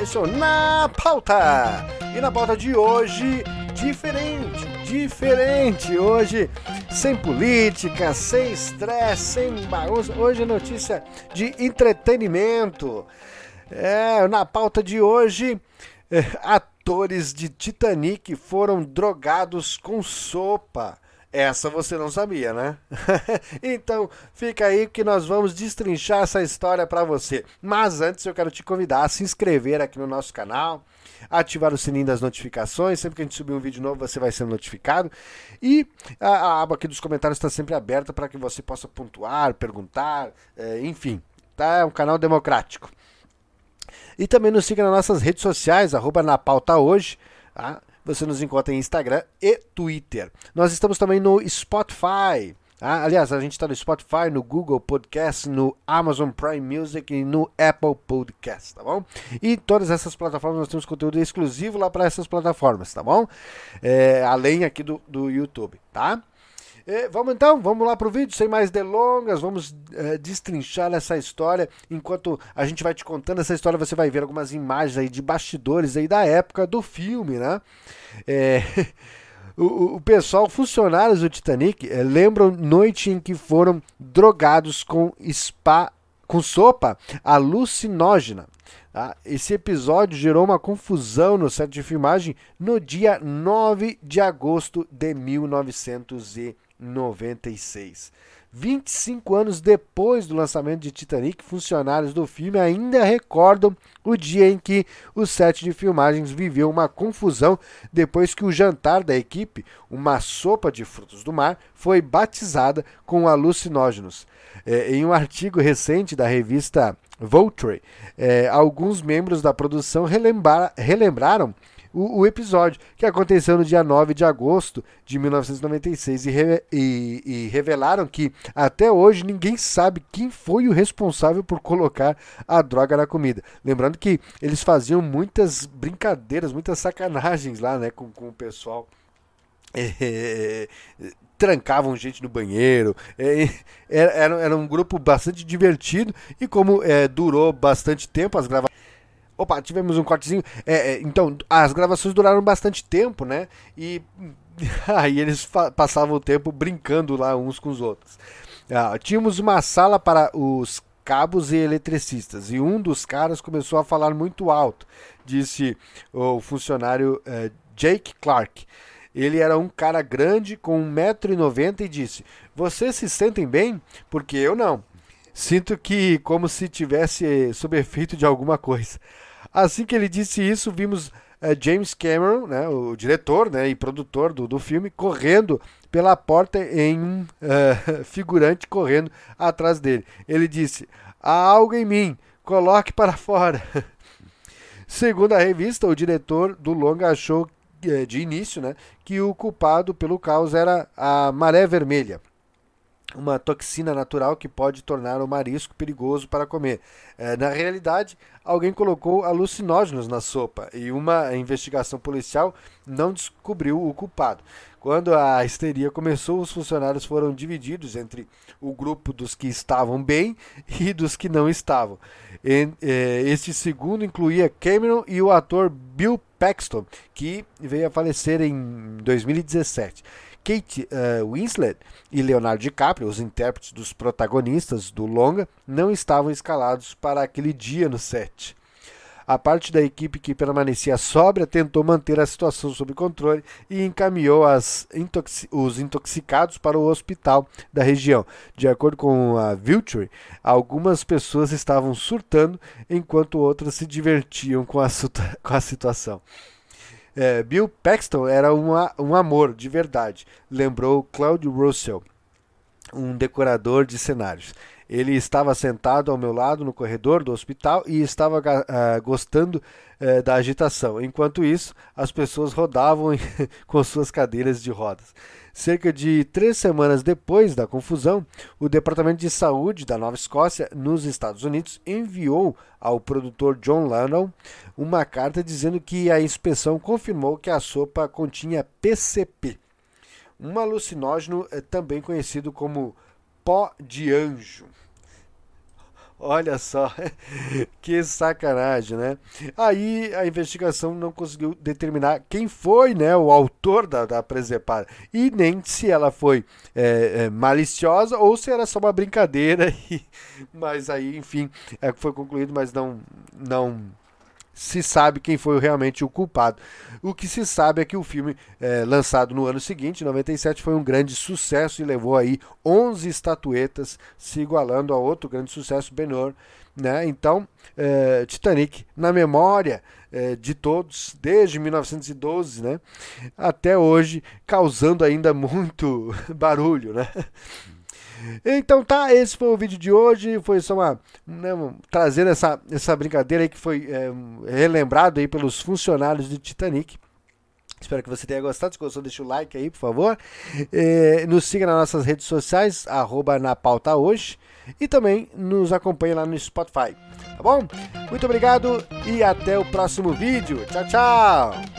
Esse é o Na Pauta! E na pauta de hoje, diferente, diferente. Hoje, sem política, sem estresse, sem bagunça. Hoje, notícia de entretenimento. É, na pauta de hoje, é, atores de Titanic foram drogados com sopa. Essa você não sabia, né? então, fica aí que nós vamos destrinchar essa história para você. Mas antes eu quero te convidar a se inscrever aqui no nosso canal, ativar o sininho das notificações, sempre que a gente subir um vídeo novo você vai ser notificado. E a, a aba aqui dos comentários está sempre aberta para que você possa pontuar, perguntar, é, enfim, tá? É um canal democrático. E também nos siga nas nossas redes sociais, arroba na pauta hoje, tá? Você nos encontra em Instagram e Twitter. Nós estamos também no Spotify. Ah, aliás, a gente está no Spotify, no Google Podcast, no Amazon Prime Music e no Apple Podcast, tá bom? E todas essas plataformas nós temos conteúdo exclusivo lá para essas plataformas, tá bom? É, além aqui do, do YouTube, tá? Vamos então, vamos lá para o vídeo, sem mais delongas, vamos é, destrinchar essa história. Enquanto a gente vai te contando essa história, você vai ver algumas imagens aí de bastidores aí da época do filme, né? É, o, o, pessoal, funcionários do Titanic, é, lembram noite em que foram drogados com spa, com sopa alucinógena. Tá? Esse episódio gerou uma confusão no set de filmagem no dia 9 de agosto de 1900 96. 25 anos depois do lançamento de Titanic, funcionários do filme ainda recordam o dia em que o set de filmagens viveu uma confusão depois que o jantar da equipe, uma sopa de frutos do mar, foi batizada com alucinógenos. É, em um artigo recente da revista Vulture, é, alguns membros da produção relembra, relembraram o, o, episódio, que aconteceu no dia 9 de agosto de 1996 e, re, e, e, revelaram que até hoje ninguém sabe quem foi o responsável por colocar a droga na comida. Lembrando que eles faziam muitas brincadeiras, muitas sacanagens lá né, com, com o pessoal. É, trancavam gente no banheiro. É, era, era um grupo bastante divertido e como é, durou bastante tempo as gravações Opa, tivemos um cortezinho. É, é, então, as gravações duraram bastante tempo, né? E aí eles passavam o tempo brincando lá uns com os outros. Ah, tínhamos uma sala para os cabos e eletricistas e um dos caras começou a falar muito alto, disse o funcionário uh, Jake Clark. Ele era um cara grande com 1,90m e disse: Vocês se sentem bem? Porque eu não. Sinto que como se tivesse sob efeito de alguma coisa. Assim que ele disse isso, vimos uh, James Cameron, né, o diretor né, e produtor do, do filme, correndo pela porta em um uh, figurante correndo atrás dele. Ele disse: Há algo em mim, coloque para fora. Segundo a revista, o diretor do longa achou eh, de início né, que o culpado pelo caos era a maré vermelha uma toxina natural que pode tornar o marisco perigoso para comer. É, na realidade, alguém colocou alucinógenos na sopa e uma investigação policial não descobriu o culpado. Quando a histeria começou, os funcionários foram divididos entre o grupo dos que estavam bem e dos que não estavam. É, este segundo incluía Cameron e o ator Bill Paxton, que veio a falecer em 2017. Kate uh, Winslet e Leonardo DiCaprio, os intérpretes dos protagonistas do longa, não estavam escalados para aquele dia no set. A parte da equipe que permanecia sóbria tentou manter a situação sob controle e encaminhou intoxi os intoxicados para o hospital da região. De acordo com a Vulture, algumas pessoas estavam surtando enquanto outras se divertiam com a, com a situação. É, Bill Paxton era uma, um amor de verdade, lembrou Claude Russell, um decorador de cenários. Ele estava sentado ao meu lado no corredor do hospital e estava uh, gostando uh, da agitação. Enquanto isso, as pessoas rodavam com suas cadeiras de rodas. Cerca de três semanas depois da confusão, o Departamento de Saúde da Nova Escócia, nos Estados Unidos, enviou ao produtor John Lennon uma carta dizendo que a inspeção confirmou que a sopa continha PCP, um alucinógeno eh, também conhecido como pó de anjo. Olha só, que sacanagem, né? Aí a investigação não conseguiu determinar quem foi né, o autor da, da presepada e nem se ela foi é, é, maliciosa ou se era só uma brincadeira. E, mas aí, enfim, é, foi concluído, mas não, não se sabe quem foi realmente o culpado. O que se sabe é que o filme, é, lançado no ano seguinte, 97, foi um grande sucesso e levou aí 11 estatuetas, se igualando a outro grande sucesso, Ben-Hur. Né? Então, é, Titanic, na memória é, de todos, desde 1912 né? até hoje, causando ainda muito barulho. Né? Então tá, esse foi o vídeo de hoje. Foi só uma. Né, trazendo essa, essa brincadeira aí que foi é, relembrado aí pelos funcionários de Titanic. Espero que você tenha gostado. Se gostou, deixa o like aí, por favor. É, nos siga nas nossas redes sociais, arroba na pauta hoje. E também nos acompanhe lá no Spotify. Tá bom? Muito obrigado e até o próximo vídeo. Tchau, tchau!